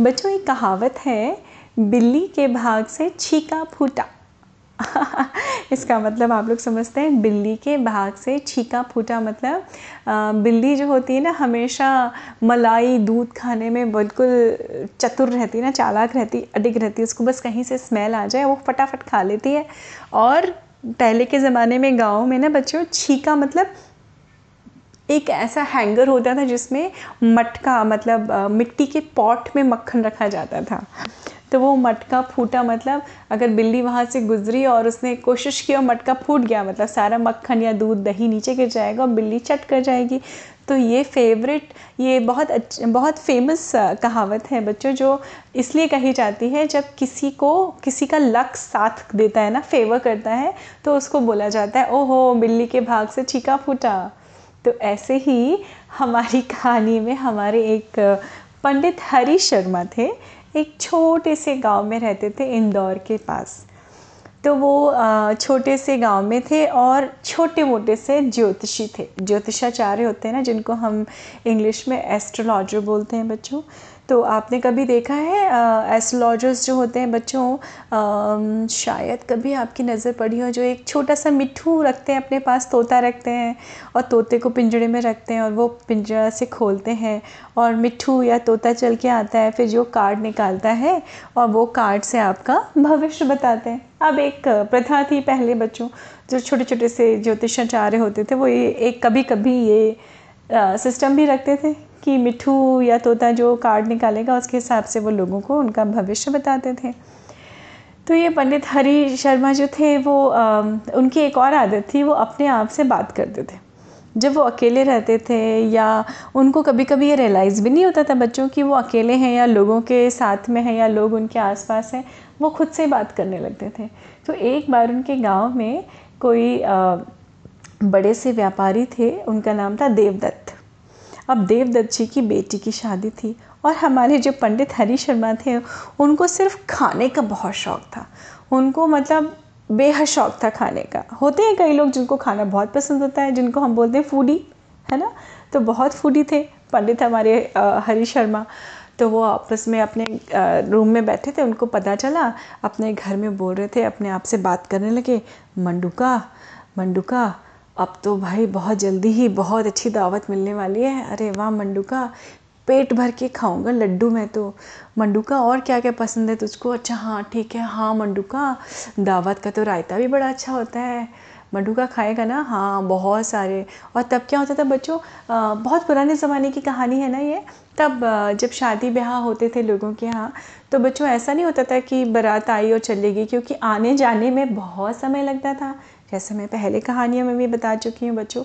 बच्चों, एक कहावत है, बिल्ली के भाग से छीका फूटा। इसका मतलब आप लोग समझते हैं, बिल्ली के भाग से छीका फूटा मतलब बिल्ली जो होती है ना, हमेशा मलाई, दूध खाने में बिल्कुल चतुर रहती है ना, चालाक रहती, अडिग रहती है, उसको बस कहीं से स्मेल आ जाए, वो फटाफट खा लेती है। और पहले के ज़माने में गाँव में ना बच्चों, छीका मतलब एक ऐसा हैंगर होता था जिसमें मटका मतलब मिट्टी के पॉट में मक्खन रखा जाता था। तो वो मटका फूटा मतलब अगर बिल्ली वहाँ से गुजरी और उसने कोशिश की और मटका फूट गया मतलब सारा मक्खन या दूध दही नीचे गिर जाएगा और बिल्ली चट कर जाएगी तो ये फेवरेट ये बहुत अच्छ, बहुत फ़ेमस कहावत है बच्चों, जो इसलिए कही जाती है जब किसी को, किसी का लक साथ देता है ना फेवर करता है तो उसको बोला जाता है, ओहो, बिल्ली के भाग से छीका फूटा। तो ऐसे ही हमारी कहानी में हमारे एक पंडित हरी शर्मा थे, एक छोटे से गाँव में रहते थे इंदौर के पास। तो वो छोटे से गाँव में थे और छोटे मोटे से ज्योतिषी थे। ज्योतिषाचार्य होते हैं ना, जिनको हम इंग्लिश में एस्ट्रोलॉजर बोलते हैं बच्चों। तो आपने कभी देखा है एस्ट्रोलॉजर्स जो होते हैं बच्चों शायद कभी आपकी नज़र पड़ी हो जो एक छोटा सा मिट्ठू रखते हैं अपने पास, तोता रखते हैं और तोते को पिंजड़े में रखते हैं और वो पिंजरा से खोलते हैं और मिट्ठू या तोता चल के आता है, फिर जो कार्ड निकालता है और वो कार्ड से आपका भविष्य बताते हैं। अब एक प्रथा थी पहले बच्चों, जो छोटे छोटे से ज्योतिषाचार्य होते थे, वो ये एक कभी कभी ये सिस्टम भी रखते थे। कि मिठू या तोता जो कार्ड निकालेगा उसके हिसाब से वो लोगों को उनका भविष्य बताते थे। तो ये पंडित हरी शर्मा जो थे वो आ, उनकी एक और आदत थी वो अपने आप से बात करते थे। जब वो अकेले रहते थे या उनको कभी कभी ये रियलाइज़ भी नहीं होता था बच्चों कि वो अकेले हैं या लोगों के साथ में हैं या लोग उनके आसपास हैं वो खुद से बात करने लगते थे। तो एक बार उनके गाँव में कोई आ, बड़े से व्यापारी थे उनका नाम था देवदत्त। अब देवदत्त जी की बेटी की शादी थी और हमारे जो पंडित हरी शर्मा थे, उनको सिर्फ़ खाने का बहुत शौक़ था। उनको मतलब बेहद शौक़ था खाने का। होते हैं कई लोग जिनको खाना बहुत पसंद होता है, जिनको हम बोलते हैं फूडी है ना? तो बहुत फूडी थे पंडित हमारे हरी शर्मा। तो वो आपस में अपने रूम में बैठे थे, उनको पता चला, अपने घर में बोल रहे थे, अपने आप से बात करने लगे, मंडुका मंडुका अब तो भाई बहुत जल्दी ही बहुत अच्छी दावत मिलने वाली है। अरे वाह मंडू का पेट भर के खाऊँगा लड्डू मैं तो। मंडू का और क्या क्या पसंद है तुझको? अच्छा हाँ ठीक है। हाँ मंडू का दावत का तो रायता भी बड़ा अच्छा होता है। मंडू का खाएगा ना? हाँ बहुत सारे। और तब क्या होता था बच्चों? बहुत पुराने ज़माने की कहानी है ना ये। तब जब शादी ब्याह होते थे लोगों के यहाँ तो बच्चों ऐसा नहीं होता था कि बारात आई और चलेगी क्योंकि आने जाने में बहुत समय लगता था। जैसे मैं पहले कहानियों में भी बता चुकी हूँ बच्चों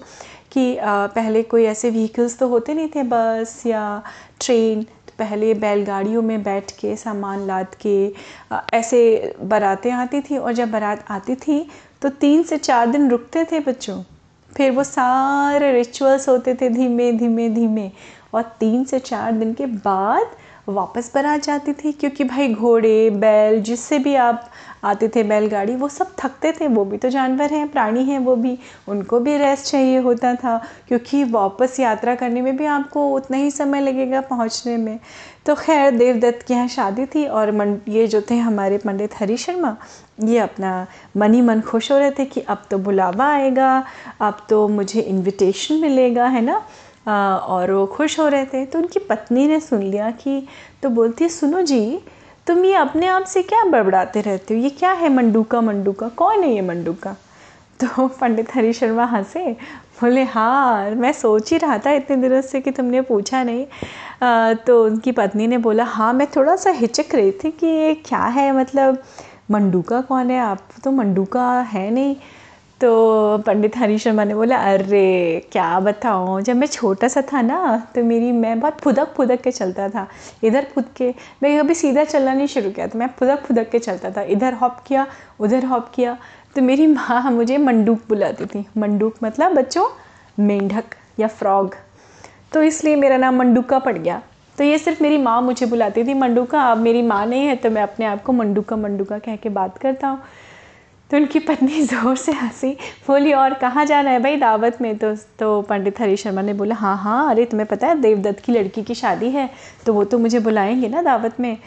कि पहले कोई ऐसे व्हीकल्स तो होते नहीं थे, बस या ट्रेन तो पहले बैलगाड़ियों में बैठ के, सामान लाद के ऐसे बारातें आती थी और जब बारात आती थी तो तीन से चार दिन रुकते थे बच्चों। फिर वो सारे रिचुअल्स होते थे धीमे धीमे धीमे और तीन से चार दिन के बाद वापस बारात जाती थी, क्योंकि भाई घोड़े, बैल, जिससे भी आप आते थे बैलगाड़ी, वो सब थकते थे, वो भी तो जानवर हैं, प्राणी हैं, वो भी, उनको भी रेस्ट चाहिए होता था, क्योंकि वापस यात्रा करने में भी आपको उतना ही समय लगेगा पहुँचने में। तो खैर, देवदत्त के यहाँ शादी थी और मन, ये जो थे हमारे पंडित हरी शर्मा, ये अपना मन ही मन खुश हो रहे थे कि अब तो बुलावा आएगा, अब तो मुझे इनविटेशन मिलेगा, है ना? और वो खुश हो रहे थे। तो उनकी पत्नी ने सुन लिया कि तो बोलती है, सुनो जी तुम ये अपने आप से क्या बड़बड़ाते रहते हो? ये क्या है मंडूका मंडूका? कौन है ये मंडूका? तो पंडित हरी शर्मा हंसे बोले हाँ मैं सोच ही रहा था इतने दिनों से कि तुमने पूछा नहीं। आ, तो उनकी पत्नी ने बोला हाँ मैं थोड़ा सा हिचक रही थी कि ये क्या है? मतलब मंडूका कौन है? आप तो मंडूका है नहीं। तो पंडित हरी शर्मा ने बोला, अरे, क्या बताऊँ? जब मैं छोटा सा था ना तो मेरी, मैं बहुत फुदक फुदक के चलता था इधर फुद के। मैं कभी सीधा चलना नहीं शुरू किया था, मैं फुदक फुदक के चलता था, इधर हॉप किया, उधर हॉप किया। तो मेरी माँ मुझे मंडूक बुलाती थी। मंडूक मतलब बच्चों, मेंढक या फ्रॉग। तो इसलिए मेरा नाम मंडूका पड़ गया। तो ये सिर्फ़ मेरी माँ मुझे बुलाती थी, मंडूका अब मेरी माँ नहीं है तो मैं अपने आप को मंडूका मंडूका कह के बात करता हूँ। तो उनकी पत्नी ज़ोर से हँसी, बोली, और कहाँ जाना है भाई दावत में? तो तो पंडित हरी शर्मा ने बोला हाँ हाँ अरे तुम्हें पता है देवदत्त की लड़की की शादी है तो वो तो मुझे बुलाएँगे ना दावत में?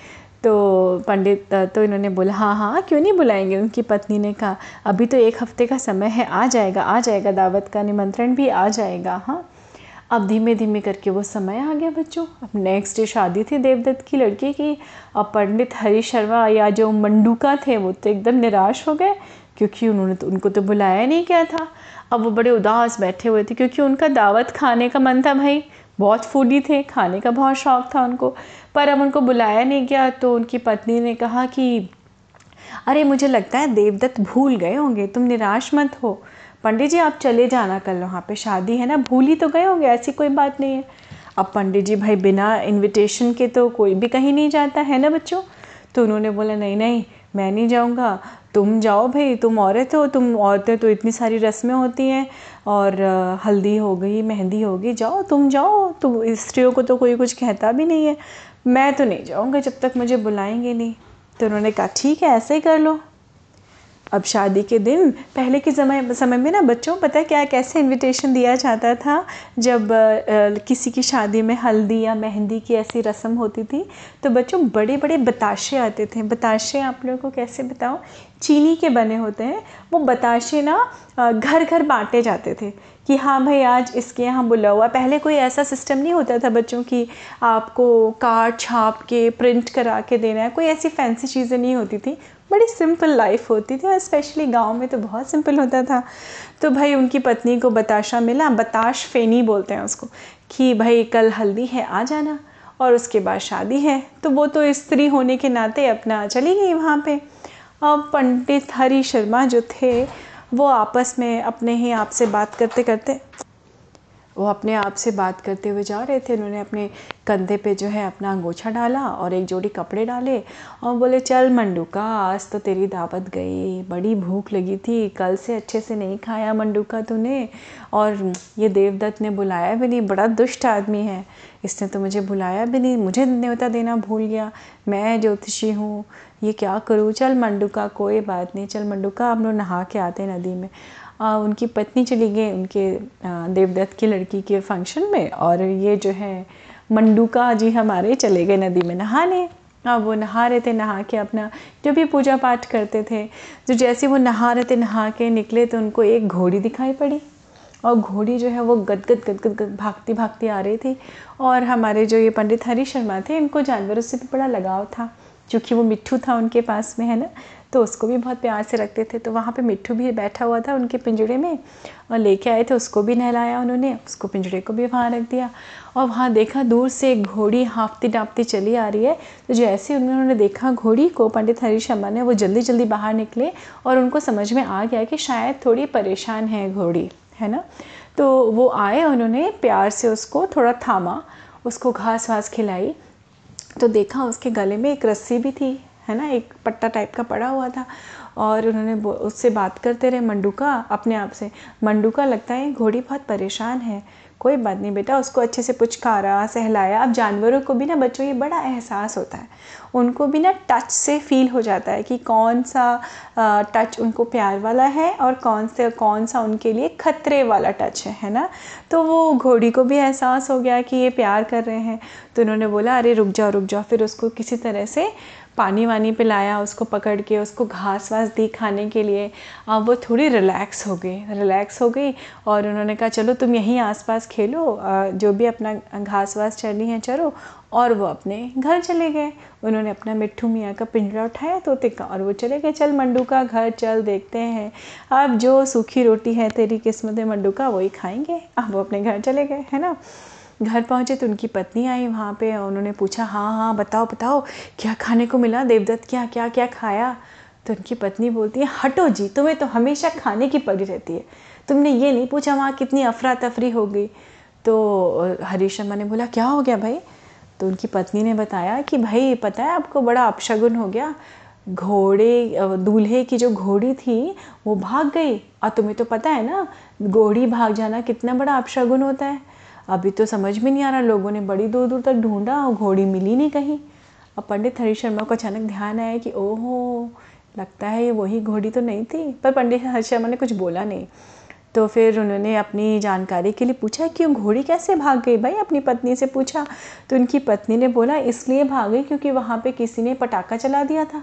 तो पंडित तो इन्होंने बोला हाँ हाँ क्यों नहीं बुलाएँगे? उनकी पत्नी ने कहा, अभी तो एक हफ़्ते का समय है, आ जाएगा आ जाएगा दावत का निमंत्रण भी, आ जाएगा हाँ। अब धीमे धीमे करके वो समय आ गया बच्चों। अब नेक्स्ट डे शादी थी देवदत्त की लड़की की, अब पंडित हरी शर्मा या जो मंडूका थे वो तो एकदम निराश हो गए, क्योंकि उन्होंने तो उनको तो बुलाया नहीं गया था। अब वो बड़े उदास बैठे हुए थे, क्योंकि उनका दावत खाने का मन था भाई। बहुत फूडी थे, खाने का बहुत शौक था उनको। पर अब उनको बुलाया नहीं गया तो उनकी पत्नी ने कहा कि, अरे, मुझे लगता है देवदत्त भूल गए होंगे, तुम निराश मत हो। पंडित जी, आप चले जाना कल वहाँ पे। शादी है ना? भूल ही तो गए होंगे, ऐसी कोई बात नहीं है। अब पंडित जी भाई, बिना इनविटेशन के तो कोई भी कहीं नहीं जाता, है ना बच्चों? तो उन्होंने बोला, नहीं नहीं, मैं नहीं जाऊँगा। तुम जाओ भाई, तुम औरत हो, तुम औरतें तो इतनी सारी रस्में होती हैं और हल्दी हो गई, मेहंदी हो गई, जाओ, तुम जाओ। तो स्त्रियों को तो कोई कुछ कहता भी नहीं है। मैं तो नहीं जाऊँगा जब तक मुझे बुलाएँगे नहीं। तो उन्होंने कहा, ठीक है, ऐसे ही कर लो। अब शादी के दिन पहले के समय समय में ना बच्चों पता है क्या कैसे इनविटेशन दिया जाता था जब आ, किसी की शादी में हल्दी या मेहंदी की ऐसी रस्म होती थी तो बच्चों बड़े बड़े बताशे आते थे। बताशे आप लोगों को कैसे बताओ चीनी के बने होते हैं। वो बताशे ना घर घर बांटे जाते थे कि हाँ भाई आज इसके यहाँ बुला हुआ पहले कोई ऐसा सिस्टम नहीं होता था बच्चों की आपको कार्ड छाप के प्रिंट करा के देना है। कोई ऐसी फैंसी चीज़ें नहीं होती थी। बड़ी सिंपल लाइफ होती थी और स्पेशली गाँव में तो बहुत सिंपल होता था। तो भाई उनकी पत्नी को बताशा मिला, बताश फेनी बोलते हैं उसको, कि भाई कल हल्दी है, आ जाना। और उसके बाद शादी है। तो वो तो स्त्री होने के नाते अपना चली गई वहाँ पे। अब पंडित हरी शर्मा जो थे, वो आपस में अपने ही आप से बात करते करते वो अपने आप से बात करते हुए जा रहे थे। उन्होंने अपने कंधे पे जो है अपना अंगोछा डाला और एक जोड़ी कपड़े डाले और बोले, चल मंडूका आज तो तेरी दावत गई। बड़ी भूख लगी थी। कल से अच्छे से नहीं खाया मंडूका तूने और ये देवदत्त ने बुलाया भी नहीं। बड़ा दुष्ट आदमी है। इसने तो मुझे बुलाया भी नहीं। मुझे न्योता देना भूल गया। मैं ज्योतिषी हूँ। ये क्या करूँ? चल मंडूका कोई बात नहीं। चल मंडूका हम लोग नहा के आते नदी में। उनकी पत्नी चली गई, उनके देवदत्त की लड़की के फ़ंक्शन में और ये जो है, मंडूका जी हमारे चले गए नदी में नहाने। अब वो नहा रहे थे, नहा के अपना जो भी पूजा पाठ करते थे जो जैसे वो नहा रहे थे, नहा के निकले तो उनको एक घोड़ी दिखाई पड़ी। और घोड़ी जो है वो गदगद गदगद गद भागती भागती आ रही थी। और हमारे जो ये पंडित हरी शर्मा थे, इनको जानवरों से भी बड़ा लगाव था, क्योंकि वो मिट्ठू था उनके पास में, है ना? तो उसको भी बहुत प्यार से रखते थे। तो वहाँ पे मिट्ठू भी बैठा हुआ था उनके पिंजड़े में और लेके आए थे, उसको भी नहलाया उन्होंने, उसको पिंजड़े को भी वहाँ रख दिया। और वहाँ देखा दूर से एक घोड़ी हाँफती डाँपती चली आ रही है। तो जैसे उन्होंने देखा घोड़ी को, पंडित हरी शर्मा ने, वो जल्दी जल्दी बाहर निकले और उनको समझ में आ गया कि शायद थोड़ी परेशान है घोड़ी, है ना? तो वो आए उन्होंने प्यार से उसको थोड़ा थामा, उसको घास वास खिलाई। तो देखा उसके गले में एक रस्सी भी थी है ना, एक पट्टा टाइप का पड़ा हुआ था और उन्होंने उससे बात करते रहे मंडूका अपने आप से। मंडूका लगता है, घोड़ी बहुत परेशान है। कोई बात नहीं बेटा, उसको अच्छे से पुचकारा, सहलाया। अब जानवरों को भी ना बच्चों, ये बड़ा एहसास होता है। उनको भी ना टच से फील हो जाता है कि कौन सा टच उनको प्यार वाला है और कौन से, कौन सा उनके लिए खतरे वाला टच है है ना? तो वो घोड़ी को भी एहसास हो गया कि ये प्यार कर रहे हैं। तो उन्होंने बोला, अरे रुक जाओ रुक जाओ। फिर उसको किसी तरह से पानी वानी पिलाया, उसको पकड़ के, उसको घास वास दी खाने के लिए अब वो थोड़ी रिलैक्स हो गई, रिलैक्स हो गई और उन्होंने कहा, चलो, तुम यहीं आसपास खेलो जो भी अपना घास वास चढ़नी है चलो और वो अपने घर चले गए। उन्होंने अपना मिट्ठू मियाँ का पिंजरा उठाया, तोते का, और वो चले गए। चल, मंडू का घर, चल, देखते हैं। अब जो सूखी रोटी है तेरी किस्मत है मंडू का, वही खाएँगे। अब वो अपने घर चले गए, है ना? घर पहुँचे तो उनकी पत्नी आई वहाँ पे उन्होंने पूछा हाँ हाँ बताओ बताओ, क्या खाने को मिला? देवदत्त, क्या क्या क्या खाया? तो उनकी पत्नी बोलती है, हटो जी, तुम्हें तो हमेशा खाने की पड़ी रहती है। तुमने ये नहीं पूछा वहाँ कितनी अफरा तफरी हो गई? तो हरीश शर्मा ने बोला, क्या हो गया भाई? तो उनकी पत्नी ने बताया कि, भाई, पता है आपको बड़ा अपशगुन हो गया। घोड़े दूल्हे की जो घोड़ी थी, वो भाग गई। और तुम्हें तो पता है ना, घोड़ी भाग जाना कितना बड़ा अपशगुन होता है। अभी तो समझ में नहीं आ रहा, लोगों ने बड़ी दूर दूर तक ढूंढा और घोड़ी मिली नहीं कहीं। अब पंडित हरी शर्मा को अचानक ध्यान आया कि ओहो, लगता है ये वही घोड़ी तो नहीं थी। पर पंडित हर्ष शर्मा ने कुछ बोला नहीं। तो फिर उन्होंने अपनी जानकारी के लिए पूछा कि वो घोड़ी कैसे भाग गई? भाई, अपनी पत्नी से पूछा। तो उनकी पत्नी ने बोला, इसलिए भाग गई क्योंकि वहाँ पे किसी ने पटाखा चला दिया था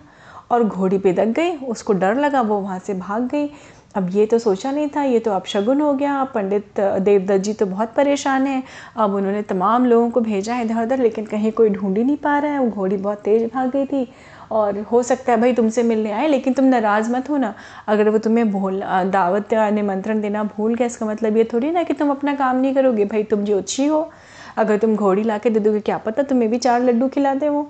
और घोड़ी पे दग गई, उसको डर लगा, वो वहाँ से भाग गई। अब ये तो सोचा नहीं था, ये तो अब शगुन हो गया। पंडित देवदत्त जी तो बहुत परेशान है। अब उन्होंने तमाम लोगों को भेजा है इधर उधर, लेकिन कहीं कोई ढूंढ ही नहीं पा रहा है। वो घोड़ी बहुत तेज़ भाग गई थी। और हो सकता है भाई तुमसे मिलने आए, लेकिन तुम नाराज़ मत हो ना अगर वो तुम्हें भूल दावत या निमंत्रण देना भूल गया इसका मतलब ये थोड़ी ना कि तुम अपना काम नहीं करोगे। भाई तुम जो अच्छी हो, अगर तुम घोड़ी ला के दे दोगे, क्या पता तुम्हें भी चार लड्डू खिलाते वो।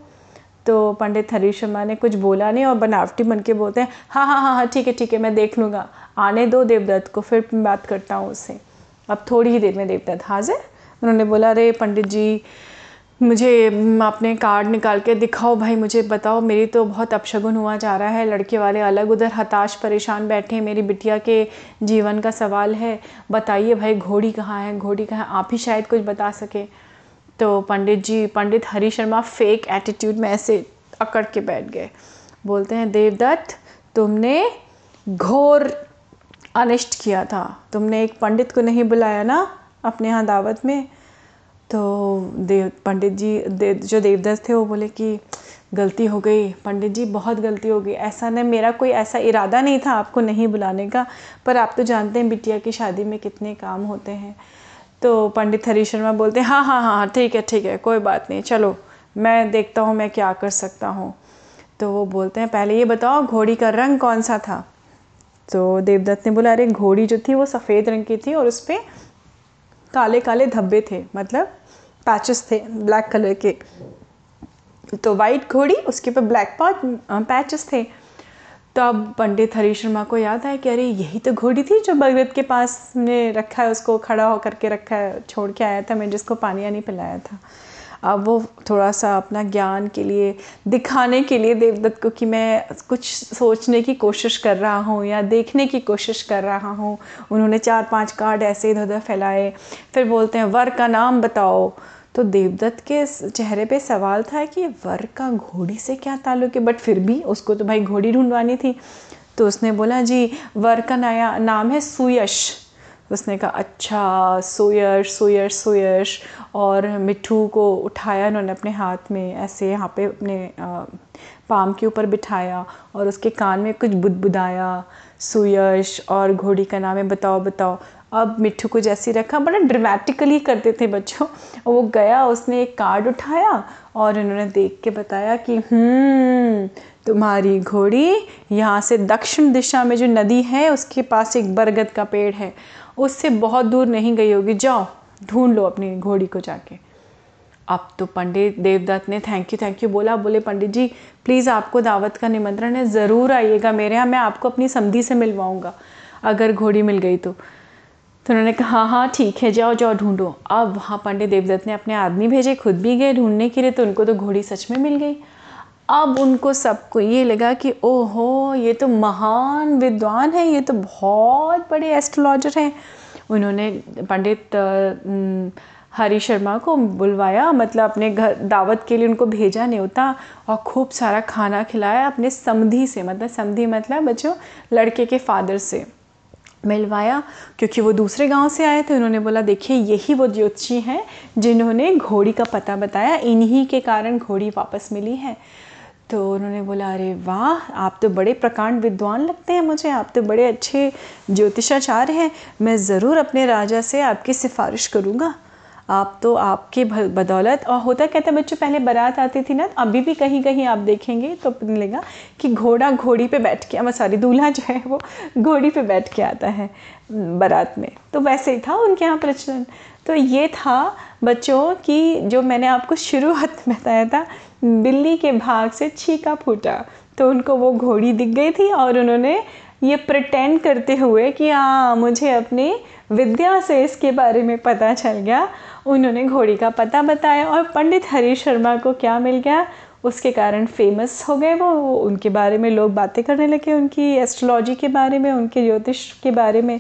तो पंडित हरीश शर्मा ने कुछ बोला नहीं और बनावटी बन के बोलते हैं हाँ हाँ हाँ हाँ ठीक है ठीक है, मैं देख लूँगा। आने दो देवदत्त को, फिर मैं बात करता हूँ उससे। अब थोड़ी ही देर में देवदत्त हाजिर। उन्होंने बोला, अरे, पंडित जी, मुझे अपने कार्ड निकाल के दिखाओ भाई, मुझे बताओ, मेरी तो बहुत अपशगुन हुआ जा रहा है, लड़के वाले अलग उधर हताश, परेशान बैठे हैं, मेरी बिटिया के जीवन का सवाल है, बताइए भाई, घोड़ी कहाँ है, घोड़ी कहाँ आप ही शायद कुछ बता सके। तो पंडित जी, पंडित हरी शर्मा फेक एटीट्यूड में ऐसे अकड़ के बैठ गए। बोलते हैं, देवदत्त, तुमने घोर अनिष्ट किया था। तुमने एक पंडित को नहीं बुलाया ना अपने यहाँ दावत में? तो देव पंडित जी दे, जो देवदत्त थे वो बोले कि गलती हो गई। पंडित जी बहुत गलती हो गई। ऐसा नहीं मेरा कोई ऐसा इरादा नहीं था आपको नहीं बुलाने का पर आप तो जानते हैं बिटिया की शादी में कितने काम होते हैं। तो पंडित हरी शर्मा बोलते हैं हाँ हाँ हाँ हाँ ठीक है ठीक है कोई बात नहीं चलो मैं देखता हूँ मैं क्या कर सकता हूँ। तो वो बोलते हैं पहले ये बताओ घोड़ी का रंग कौन सा था? तो देवदत्त ने बोला, अरे, घोड़ी जो थी वो सफ़ेद रंग की थी और उस पर काले काले धब्बे थे मतलब पैचेस थे ब्लैक कलर के। तो वाइट घोड़ी, उसके ऊपर ब्लैक पैचेस थे। तो अब पंडित हरी शर्मा को याद आया कि अरे, यही तो घोड़ी थी जो भगवत के पास ने रखा है, उसको खड़ा होकर के रखा है, छोड़ के आया था, मैं जिसको पानी नहीं पिलाया था। अब वो थोड़ा सा अपना ज्ञान के लिए, दिखाने के लिए देवदत्त को कि मैं कुछ सोचने की कोशिश कर रहा हूँ या देखने की कोशिश कर रहा हूँ। उन्होंने चार पाँच कार्ड ऐसे इधर उधर फैलाए। फिर बोलते हैं, वर का नाम बताओ। तो देवदत्त के चेहरे पे सवाल था कि वर का घोड़ी से क्या ताल्लुक है? बट फिर भी उसको तो भाई घोड़ी ढूंढवानी थी। तो उसने बोला, जी, वर का नया, नाम है सुयश। उसने कहा अच्छा सुयश सुयश सुयश। और मिट्ठू को उठाया उन्होंने अपने हाथ में, ऐसे यहाँ पे अपने पाम के ऊपर बिठाया और उसके कान में कुछ बुदबुदाया, सुयश और घोड़ी का नाम है, बताओ बताओ। अब मिट्ठू को जैसे रखा, बड़ा ड्रामेटिकली करते थे बच्चों। वो गया, उसने एक कार्ड उठाया और इन्होंने देख के बताया कि हम्म तुम्हारी घोड़ी यहाँ से दक्षिण दिशा में जो नदी है, उसके पास एक बरगद का पेड़ है। उससे बहुत दूर नहीं गई होगी। जाओ, ढूंढ लो अपनी घोड़ी को जाके। अब तो पंडित देवदत्त ने थैंक यू थैंक यू बोला। बोले, पंडित जी प्लीज़ आपको दावत का निमंत्रण है, ज़रूर आइएगा मेरे यहाँ, मैं आपको अपनी समधी से मिलवाऊँगा, अगर घोड़ी मिल गई तो। तो उन्होंने कहा हाँ हाँ ठीक है, जाओ जाओ, ढूंढो। अब वहाँ पंडित देवदत्त ने अपने आदमी भेजे, खुद भी गए ढूँढने के लिए तो उनको तो घोड़ी सच में मिल गई। अब उनको सबको ये लगा कि ओहो, ये तो महान विद्वान है, ये तो बहुत बड़े एस्ट्रोलॉजर हैं। उन्होंने पंडित हरी शर्मा को बुलवाया मतलब अपने घर, दावत के लिए उनको भेजा न्योता और खूब सारा खाना खिलाया अपने समधी से मतलब समधी मतलब बच्चों, लड़के के फादर से मिलवाया, क्योंकि वो दूसरे गाँव से आए थे, उन्होंने बोला, देखिए, यही वो ज्योतिषी हैं, जिन्होंने घोड़ी का पता बताया, इन्हीं के कारण घोड़ी वापस मिली है। तो उन्होंने बोला, अरे वाह, आप तो बड़े प्रकांड विद्वान लगते हैं मुझे, आप तो बड़े अच्छे ज्योतिषाचार्य हैं। मैं ज़रूर अपने राजा से आपकी सिफारिश करूँगा। आप तो आपके बदौलत और होता कहता बच्चों, पहले बारात आती थी ना अभी भी कहीं कहीं आप देखेंगे तो मिलेगा कि घोड़ा घोड़ी पे बैठ के सॉरी दूल्हा जो है वो घोड़ी पे बैठ के आता है बारात में। तो वैसे ही था उनके यहाँ प्रचलन। तो ये था बच्चों की जो मैंने आपको शुरुआत में बताया था बिल्ली के भाग से छीका फूटा तो उनको वो घोड़ी दिख गई थी और उन्होंने ये प्रटेंड करते हुए कि हाँ मुझे अपनी विद्या से इसके बारे में पता चल गया। उन्होंने घोड़ी का पता बताया और पंडित हरीश शर्मा को क्या मिल गया? उसके कारण फ़ेमस हो गए वो। उनके बारे में लोग बातें करने लगे, उनकी एस्ट्रोलॉजी के बारे में, उनके ज्योतिष के बारे में।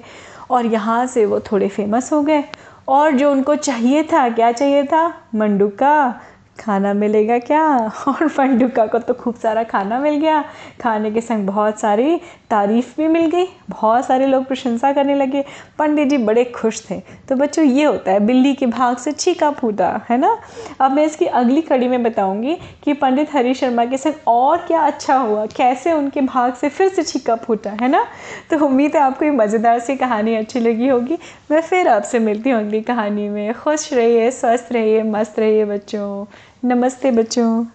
और यहाँ से वो थोड़े फ़ेमस हो गए। और जो उनको चाहिए था, क्या चाहिए था? मंडुका। खाना मिलेगा क्या? और पंडुका को तो खूब सारा खाना मिल गया। खाने के संग बहुत सारी तारीफ़ भी मिल गई। बहुत सारे लोग प्रशंसा करने लगे। पंडित जी बड़े खुश थे। तो बच्चों, ये होता है, बिल्ली के भाग से छीका फूटा, है ना? अब मैं इसकी अगली कड़ी में बताऊँगी कि पंडित हरी शर्मा के संग और क्या अच्छा हुआ। कैसे उनके भाग से फिर से छीका फूटा, है ना? तो उम्मीद है आपको ये मज़ेदार सी कहानी अच्छी लगी होगी। मैं फिर आपसे मिलती हूँ अगली कहानी में। खुश रहिए, स्वस्थ रहिए, मस्त रहिए बच्चों। नमस्ते बच्चों।